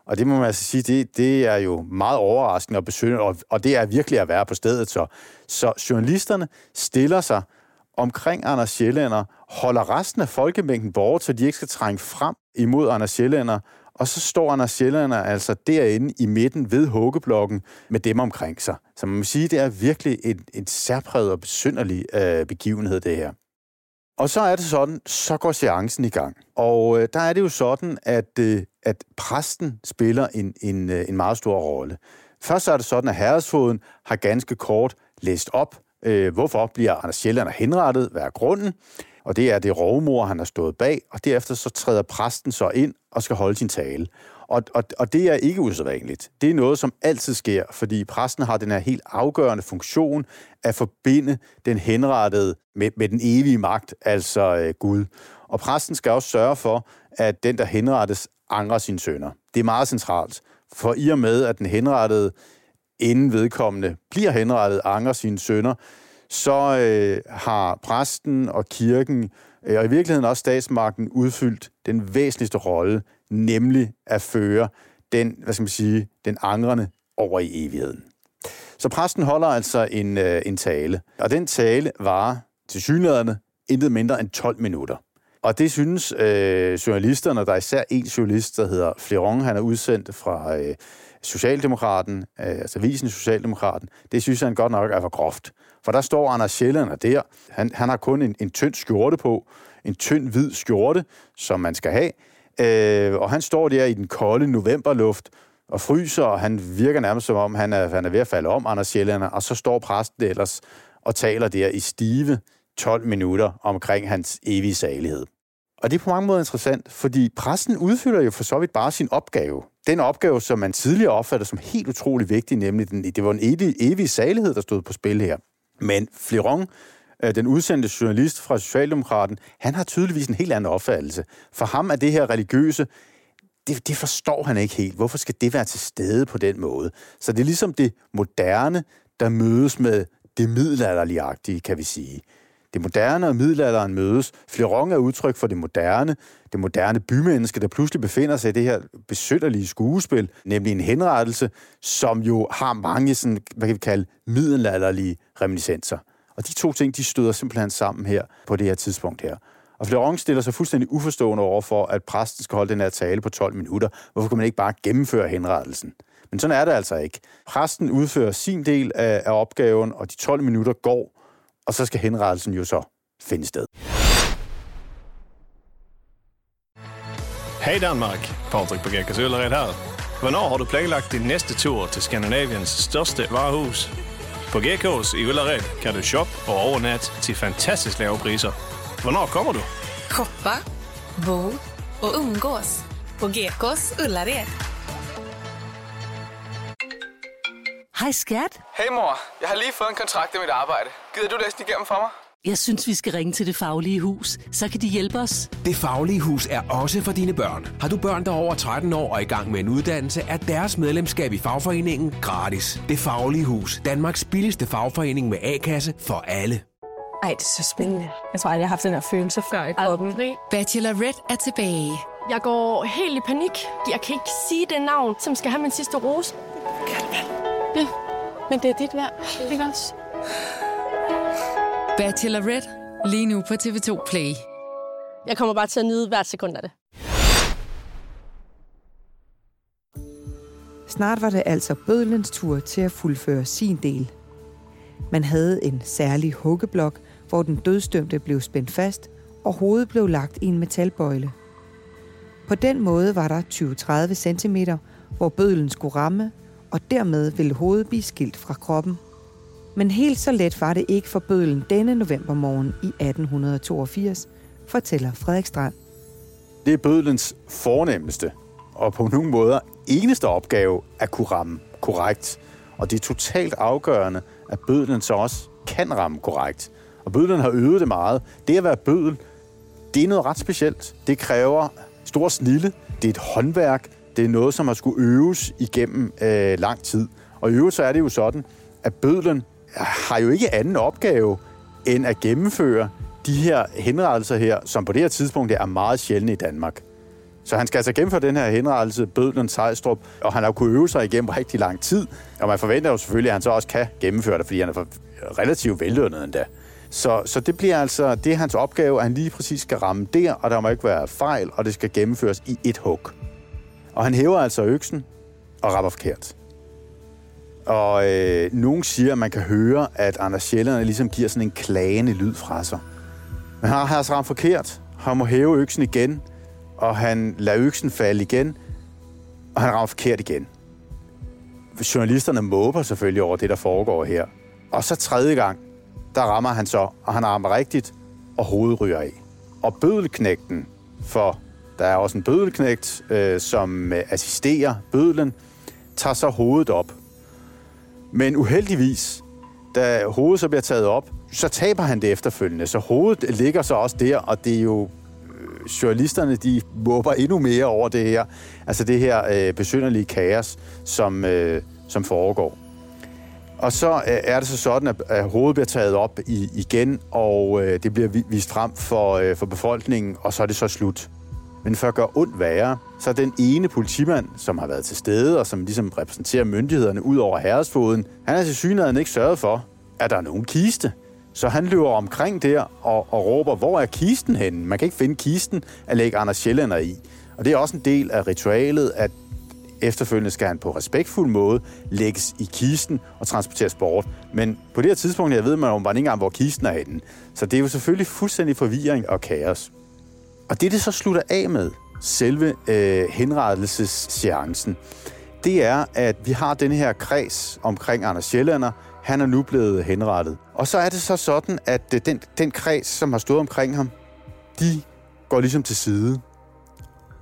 og det må man altså sige, det, det er jo meget overraskende og besøgende, og, og det er virkelig at være på stedet. Så, så journalisterne stiller sig omkring Anders Sjællænder, holder resten af folkemængden bort, så de ikke skal trænge frem imod Anders Sjællænder, og så står Anders Sjællænder altså derinde i midten ved huggeblokken med dem omkring sig. Så man må sige, det er virkelig en, en særpræget og besynderlig øh, begivenhed, det her. Og så er det sådan, så går seancen i gang. Og øh, der er det jo sådan, at, øh, at præsten spiller en, en, øh, en meget stor rolle. Først så er det sådan, at herresfoden har ganske kort læst op, Øh, hvorfor bliver Anders Sjælland henrettet? Hvad er grunden? Og det er det rovmor, han har stået bag, og derefter så træder præsten så ind og skal holde sin tale. Og, og, og det er ikke usædvanligt. Det er noget, som altid sker, fordi præsten har den her helt afgørende funktion at forbinde den henrettede med, med den evige magt, altså øh, Gud. Og præsten skal også sørge for, at den, der henrettes, angrer sine sønner. Det er meget centralt, for i og med, at den henrettede, inden vedkommende bliver henrettet, angrer sine sønner, så øh, har præsten og kirken, øh, og i virkeligheden også statsmagten, udfyldt den væsentligste rolle, nemlig at føre den, hvad skal man sige, den angrende over i evigheden. Så præsten holder altså en, øh, en tale, og den tale var til synlæderne intet mindre end 12 minutter. Og det synes øh, journalisterne, der er især en journalist, der hedder Fleron, han er udsendt fra øh, Socialdemokraten, øh, altså Visen Socialdemokraten, det synes han godt nok er for groft. For der står Anders Sjællander der, han, han har kun en, en tynd skjorte på, en tynd hvid skjorte, som man skal have, øh, og han står der i den kolde novemberluft og fryser, og han virker nærmest som om, han er, han er ved at falde om, Anders Sjællander, og så står præsten ellers og taler der i stive 12 minutter omkring hans evige salighed. Og det er på mange måder interessant, fordi præsten udfylder jo for så vidt bare sin opgave. Den opgave, som man tidligere opfatter som helt utrolig vigtig, nemlig den, det var en evig, evig salighed, der stod på spil her. Men Fleron, Øh, den udsendte journalist fra Socialdemokraten, han har tydeligvis en helt anden opfattelse. For ham er det her religiøse, det, det forstår han ikke helt. Hvorfor skal det være til stede på den måde? Så det er ligesom det moderne, der mødes med det middelalderlige kan vi sige. Det moderne og middelalderen mødes. Fleron er udtryk for det moderne, det moderne bymenneske, der pludselig befinder sig i det her besønderlige skuespil, nemlig en henrettelse, som jo har mange sådan, hvad kan vi kalde, middelalderlige reminiscenser. Og de to ting, de støder simpelthen sammen her på det her tidspunkt her. Og Fleron stiller sig fuldstændig uforstående over for, at præsten skal holde den her tale på 12 minutter. Hvorfor kan man ikke bare gennemføre henrettelsen? Men sådan er det altså ikke. Præsten udfører sin del af, af opgaven, og de 12 minutter går, og så skal henrettelsen jo så finde sted. Hej Danmark, Patrick på Gækkers her. Hvornår har du planlagt din næste tur til Skandinaviens største varehus? På Gekås i Ullared kan du shoppe og overnatte til fantastisk lave priser. Hvornår kommer du? Shoppa, bo och umgås på Gekås Ullared. Hej skat. Hej mor, jeg har lige fået en kontrakt i mit arbejde. Gider du læse den igennem for mig? Jeg synes, vi skal ringe til Det Faglige Hus. Så kan de hjælpe os. Det Faglige Hus er også for dine børn. Har du børn, der er over 13 år og i gang med en uddannelse, er deres medlemskab i fagforeningen gratis. Det Faglige Hus. Danmarks billigste fagforening med A-kasse for alle. Ej, det er så spændende. Jeg tror aldrig, jeg har haft den her følelse før i kroppen. Bachelorette er tilbage. Jeg går helt i panik. Jeg kan ikke sige det navn, som skal have min sidste rose. Ja, men det er dit værd. Ikke også? Bachelorette, lige nu på TV2 Play. Jeg kommer bare til at nyde hvert sekund af det. Snart var det altså bødlens tur til at fuldføre sin del. Man havde en særlig huggeblok, hvor den dødstømte blev spændt fast, og hovedet blev lagt i en metalbøjle. På den måde var der 20-30 cm, hvor bødlen skulle ramme, og dermed ville hovedet blive skilt fra kroppen. Men helt så let var det ikke for bødlen denne novembermorgen i 1882, fortæller Frederik Strand. Det er bødlens fornemmeste og på nogle måder eneste opgave at kunne ramme korrekt. Og det er totalt afgørende, at bødlen så også kan ramme korrekt. Og bødlen har øvet det meget. Det at være bødel, det er noget ret specielt. Det kræver stor snille, det er et håndværk, det er noget, som har skulle øves igennem øh, lang tid. Og i øvrigt så er det jo sådan, at bødlen har jo ikke anden opgave end at gennemføre de her henrettelser her, som på det her tidspunkt er meget sjældne i Danmark. Så han skal altså gennemføre den her henrettelse, Bødlen Sejstrup, og han har kunnet øve sig igennem rigtig lang tid. Og man forventer jo selvfølgelig, at han så også kan gennemføre det, fordi han er relativt vellønnet endda. Så, så det bliver altså, det er hans opgave, at han lige præcis skal ramme der, og der må ikke være fejl, og det skal gennemføres i et hug. Og han hæver altså øksen og rammer forkert. Og øh, nogen siger, at man kan høre, at Anders Sjællerne ligesom giver sådan en klagende lyd fra sig. Men han har altså ramt forkert. Han må hæve øksen igen, og han lader øksen falde igen, og han rammer forkert igen. Journalisterne måber selvfølgelig over det, der foregår her. Og så tredje gang, der rammer han så, og han rammer rigtigt, og hovedet ryger af. Og bødelknægten, for der er også en bødelknægt, øh, som øh, assisterer bødlen, tager så hovedet op. Men uheldigvis, da hovedet så bliver taget op, så taber han det efterfølgende. Så hovedet ligger så også der, og det er jo øh, journalisterne, de måber endnu mere over det her. Altså det her øh, besynderlige kaos, som, øh, som foregår. Og så øh, er det så sådan, at, at hovedet bliver taget op i, igen, og øh, det bliver vist frem for, øh, for befolkningen, og så er det så slut. Men for at gøre ondt værre, så den ene politimand, som har været til stede, og som ligesom repræsenterer myndighederne ud over herresfoden, han har til synligheden ikke sørget for, at der er nogen kiste. Så han løber omkring der og, og råber, hvor er kisten henne? Man kan ikke finde kisten at lægge Anders Sjællænder i. Og det er også en del af ritualet, at efterfølgende skal han på respektfuld måde lægges i kisten og transporteres bort. Men på det her tidspunkt, jeg ved man jo bare ikke engang, hvor kisten er henne. Så det er jo selvfølgelig fuldstændig forvirring og kaos. Og det, det så slutter af med, selve øh, henrettelsesseancen, det er, at vi har den her kreds omkring Anders Sjællander. Han er nu blevet henrettet. Og så er det så sådan, at øh, den, den kreds, som har stået omkring ham, de går ligesom til side.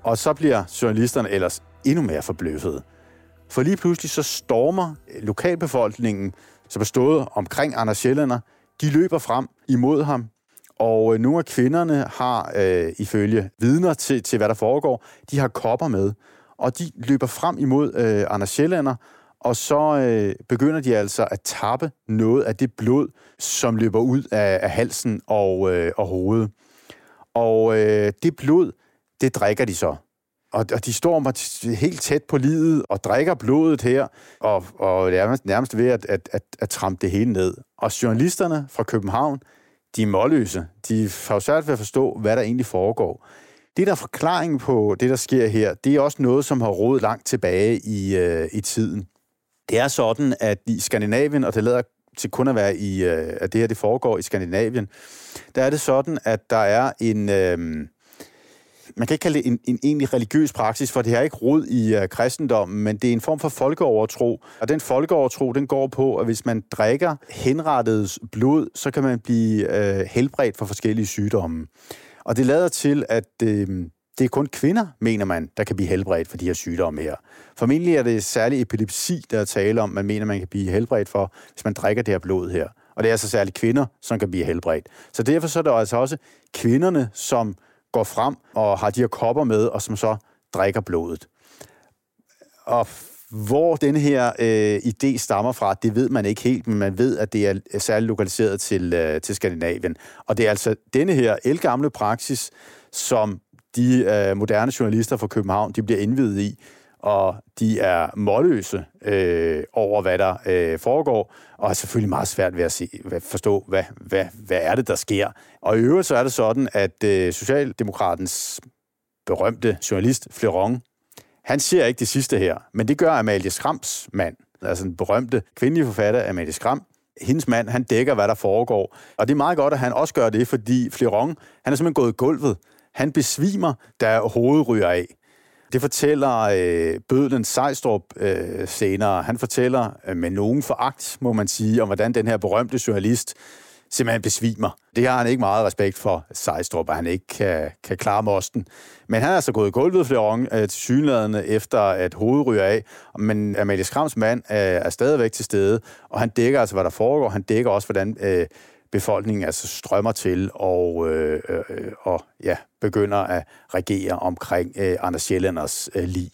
Og så bliver journalisterne ellers endnu mere forbløffede. For lige pludselig så stormer øh, lokalbefolkningen, som er stået omkring Anders Sjællander, de løber frem imod ham, og øh, nogle af kvinderne har, øh, ifølge vidner til, til, hvad der foregår, de har kopper med. Og de løber frem imod øh, Anders Sjællander, og så øh, begynder de altså at tappe noget af det blod, som løber ud af, af halsen og, øh, og hovedet. Og øh, det blod, det drikker de så. Og, og de står helt tæt på livet og drikker blodet her, og, og det er nærmest ved at, at, at, at trampe det hele ned. Og journalisterne fra København, de er målløse. De har jo svært ved at forstå, hvad der egentlig foregår. Det, der er forklaringen på det, der sker her, det er også noget, som har rodet langt tilbage i, øh, i tiden. Det er sådan, at i Skandinavien, og det lader til kun at være i, øh, at det her det foregår i Skandinavien, der er det sådan, at der er en... Øh, man kan ikke kalde det en, en egentlig religiøs praksis, for det har ikke rod i uh, kristendommen, men det er en form for folkeovertro. Og den folkeovertro, den går på, at hvis man drikker henrettedes blod, så kan man blive uh, helbredt for forskellige sygdomme. Og det lader til, at uh, det er kun kvinder, mener man, der kan blive helbredt for de her sygdomme her. Formentlig er det særlig epilepsi, der er tale om, man mener, man kan blive helbredt for, hvis man drikker det her blod her. Og det er altså særligt kvinder, som kan blive helbredt. Så derfor så er det altså også kvinderne, som går frem og har de her kopper med, og som så drikker blodet. Og hvor den her øh, idé stammer fra, det ved man ikke helt, men man ved, at det er øh, særligt lokaliseret til, øh, til Skandinavien. Og det er altså denne her elgamle praksis, som de øh, moderne journalister fra København de bliver indvidet i, og de er målløse øh, over, hvad der øh, foregår, og er selvfølgelig meget svært ved at se, hvad, forstå, hvad, hvad, hvad er det, der sker. Og i øvrigt så er det sådan, at øh, Socialdemokratens berømte journalist, Fleron, han ser ikke det sidste her, men det gør Amalie Skrams mand, altså den berømte kvindelige forfatter Amalie Skram. Hendes mand, han dækker, hvad der foregår. Og det er meget godt, at han også gør det, fordi Fleron, han er simpelthen gået i gulvet. Han besvimer, da hovedet ryger af. Det fortæller øh, Bødlen Sejstrup øh, senere. Han fortæller øh, med nogen foragt, må man sige, om hvordan den her berømte journalist simpelthen besvimer. Det har han ikke meget respekt for, Sejstrup, at han ikke kan, kan klare mosten. Men han er altså gået i gulvet flere gange øh, til synlædende efter at hovedet ryger af. Men Amalie Skrams mand øh, er stadigvæk til stede, og han dækker altså, hvad der foregår. Han dækker også, hvordan øh, befolkningen altså strømmer til og, øh, øh, øh, og ja, begynder at regere omkring øh, Anders Sjællanders øh, lig.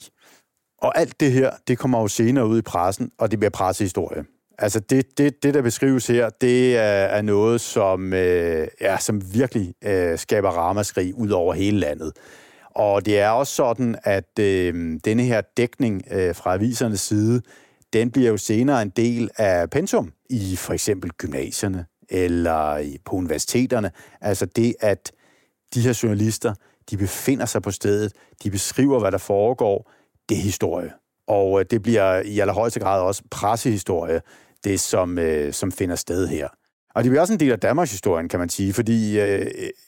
Og alt det her, det kommer jo senere ud i pressen, og det bliver pressehistorie. Altså det, det, det der beskrives her, det er, er noget, som, øh, ja, som virkelig øh, skaber ramaskrig ud over hele landet. Og det er også sådan, at øh, denne her dækning øh, fra avisernes side, den bliver jo senere en del af pensum i for eksempel gymnasierne, eller på universiteterne. Altså det, at de her journalister, de befinder sig på stedet, de beskriver, hvad der foregår, det er historie. Og øh, det bliver i allerhøjeste grad også pressehistorie, det som, øh, som finder sted her. Og det bliver også en del af Danmarks historien, kan man sige, fordi øh,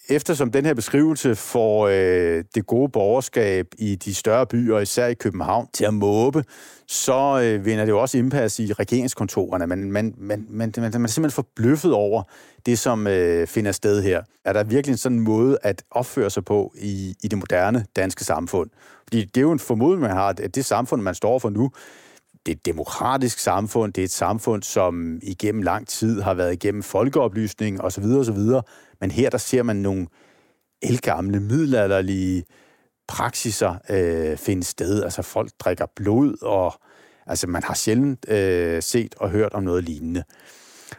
eftersom den her beskrivelse får øh, det gode borgerskab i de større byer, især i København, til at måbe, så øh, vinder det jo også indpas i regeringskontorerne. Man, man, man, man, man, man er simpelthen forbløffet over det, som øh, finder sted her. Er der virkelig en sådan måde at opføre sig på i, i det moderne danske samfund? Fordi det er jo en formodning, man har, at det samfund, man står for nu, det er et demokratisk samfund, det er et samfund, som igennem lang tid har været igennem folkeoplysning osv. osv. Men her der ser man nogle elgamle, middelalderlige praksiser øh, finde sted. Altså folk drikker blod, og altså man har sjældent øh, set og hørt om noget lignende.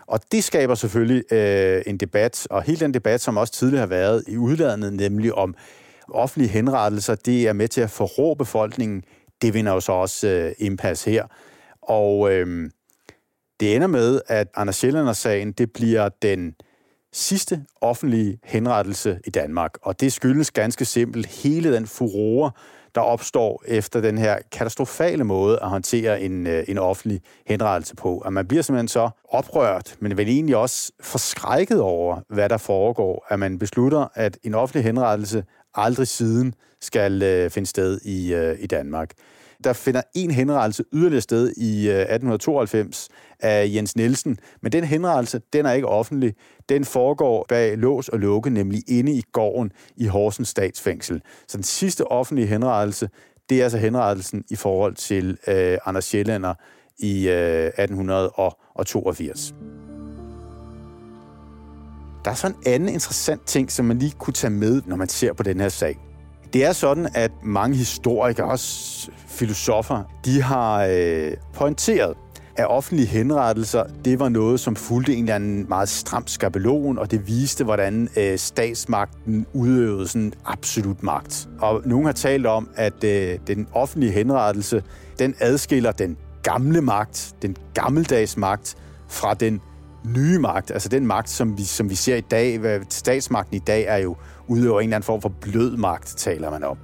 Og det skaber selvfølgelig øh, en debat, og hele den debat, som også tidligere har været i udlandet, nemlig om offentlige henrettelser, det er med til at forrå befolkningen det vinder jo så også øh, indpas her. Og øh, det ender med, at Anders Sjællander-sagen, det bliver den sidste offentlige henrettelse i Danmark. Og det skyldes ganske simpelt hele den furore, der opstår efter den her katastrofale måde at håndtere en, øh, en offentlig henrettelse på. At man bliver simpelthen så oprørt, men vel egentlig også forskrækket over, hvad der foregår, at man beslutter, at en offentlig henrettelse aldrig siden skal øh, finde sted i, øh, i Danmark. Der finder en henrettelse yderligere sted i øh, 1892 af Jens Nielsen, men den henrettelse, den er ikke offentlig. Den foregår bag lås og lukke, nemlig inde i gården i Horsens statsfængsel. Så den sidste offentlige henrettelse, det er altså henrettelsen i forhold til øh, Anders Sjællander i øh, 1882. Der er så en anden interessant ting, som man lige kunne tage med, når man ser på den her sag. Det er sådan, at mange historikere, også filosofer, de har øh, pointeret, at offentlige henrettelser, det var noget, som fulgte en eller anden meget stram skabelon, og det viste, hvordan øh, statsmagten udøvede sådan absolut magt. Og nogen har talt om, at øh, den offentlige henrettelse, den adskiller den gamle magt, den gammeldags magt, fra den nye magt, altså den magt, som vi, som vi ser i dag. Statsmagten i dag er jo udøver en eller anden form for blød magt, taler man om.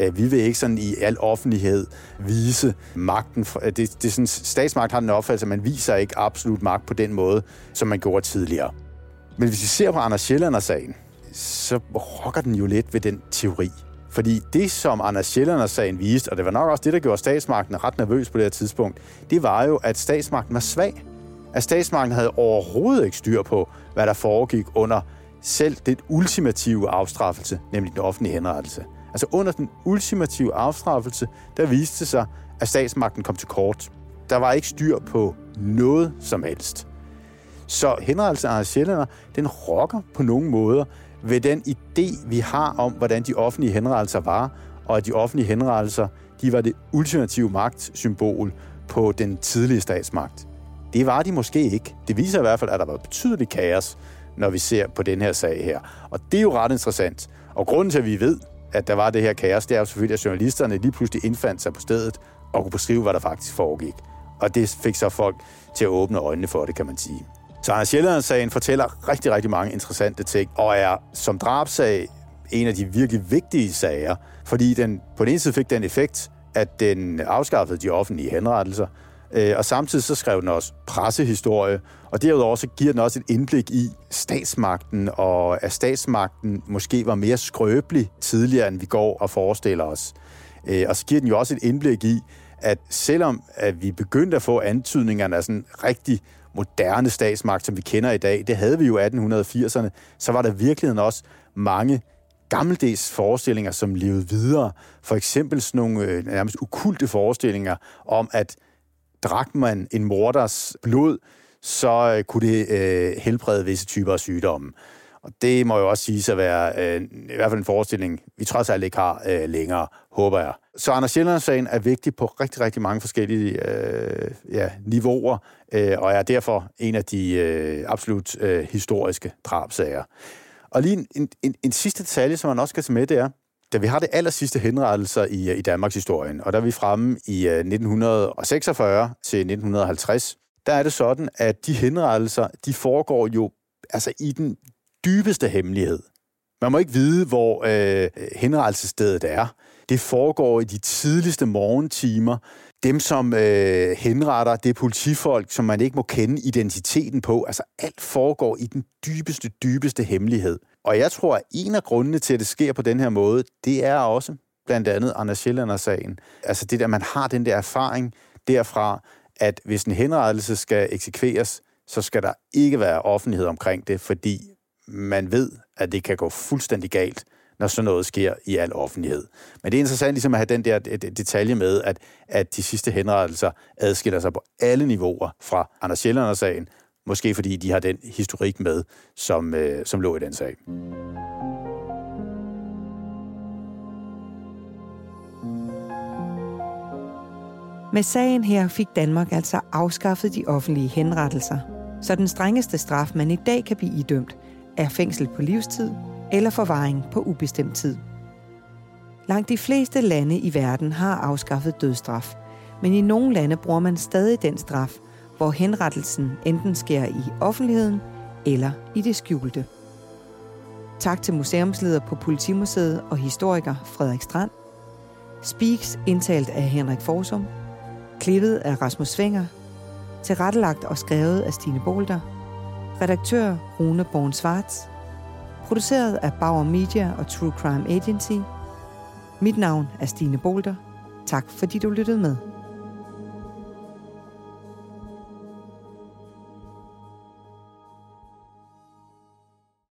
Øh, vi vil ikke sådan i al offentlighed vise magten. Øh, det, det er sådan, statsmagt har den opfattelse, at man viser ikke absolut magt på den måde, som man gjorde tidligere. Men hvis vi ser på Anders Sjællander-sagen, så rokker den jo lidt ved den teori. Fordi det, som Anders Sjællander-sagen viste, og det var nok også det, der gjorde statsmagten ret nervøs på det her tidspunkt, det var jo, at statsmagten var svag. At statsmagten havde overhovedet ikke styr på, hvad der foregik under selv den ultimative afstraffelse, nemlig den offentlige henrettelse. Altså under den ultimative afstraffelse, der viste det sig, at statsmagten kom til kort. Der var ikke styr på noget som helst. Så henrettelsen af sjældner, den rokker på nogle måder ved den idé, vi har om, hvordan de offentlige henrettelser var, og at de offentlige henrettelser, de var det ultimative magtsymbol på den tidlige statsmagt. Det var de måske ikke. Det viser i hvert fald, at der var betydeligt kaos, når vi ser på den her sag her. Og det er jo ret interessant. Og grunden til, at vi ved, at der var det her kaos, det er jo selvfølgelig, at journalisterne lige pludselig indfandt sig på stedet og kunne beskrive, hvad der faktisk foregik. Og det fik så folk til at åbne øjnene for det, kan man sige. Så Anders Sjælland-sagen fortæller rigtig, rigtig mange interessante ting, og er som drabsag en af de virkelig vigtige sager, fordi den på den ene side fik den effekt, at den afskaffede de offentlige henrettelser, Øh, og samtidig så skrev den også pressehistorie, og derudover så giver den også et indblik i statsmagten, og at statsmagten måske var mere skrøbelig tidligere, end vi går og forestiller os. Øh, og så giver den jo også et indblik i, at selvom at vi begyndte at få antydningerne af sådan rigtig moderne statsmagt, som vi kender i dag, det havde vi jo i 1880'erne, så var der virkeligheden også mange gammeldags forestillinger, som levede videre. For eksempel sådan nogle øh, nærmest ukulte forestillinger om, at drak man en morders blod, så øh, kunne det øh, helbrede visse typer af sygdomme. Og det må jo også sige at være øh, i hvert fald en forestilling, vi trods alt ikke har øh, længere, håber jeg. Så Anders Sjælland-sagen er vigtig på rigtig, rigtig mange forskellige øh, ja, niveauer, øh, og er derfor en af de øh, absolut øh, historiske drabsager. Og lige en, en, en, en sidste detalje, som man også skal tage med, det er, da vi har det aller sidste henrettelser i, øh, i Danmarks historien, og der er vi fremme i øh, 1946 til 1950, der er det sådan, at de henrettelser, de foregår jo altså i den dybeste hemmelighed. Man må ikke vide, hvor øh, henrettelsestedet er. Det foregår i de tidligste morgentimer. Dem, som øh, henretter, det er politifolk, som man ikke må kende identiteten på. Altså alt foregår i den dybeste, dybeste hemmelighed. Og jeg tror, at en af grundene til, at det sker på den her måde, det er også blandt andet Anders Schellander-sagen. Altså det der, man har den der erfaring derfra, at hvis en henrettelse skal eksekveres, så skal der ikke være offentlighed omkring det, fordi man ved, at det kan gå fuldstændig galt, når sådan noget sker i al offentlighed. Men det er interessant ligesom at have den der øh, detalje med, at, at de sidste henrettelser adskiller sig på alle niveauer fra Anders Schellander-sagen, måske fordi de har den historik med, som, øh, som lå i den sag. Med sagen her fik Danmark altså afskaffet de offentlige henrettelser, så den strengeste straf, man i dag kan blive idømt, er fængsel på livstid eller forvaring på ubestemt tid. Langt de fleste lande i verden har afskaffet dødsstraf, men i nogle lande bruger man stadig den straf, hvor henrettelsen enten sker i offentligheden eller i det skjulte. Tak til museumsleder på Politimuseet og historiker Frederik Strand. Speaks indtalt af Henrik Forsum Klippet af Rasmus Svinger. Tilrettelagt og skrevet af Stine Bolter. Redaktør Rune Born Svarts. Produceret af Bauer Media og True Crime Agency. Mit navn er Stine Bolter. Tak fordi du lyttede med.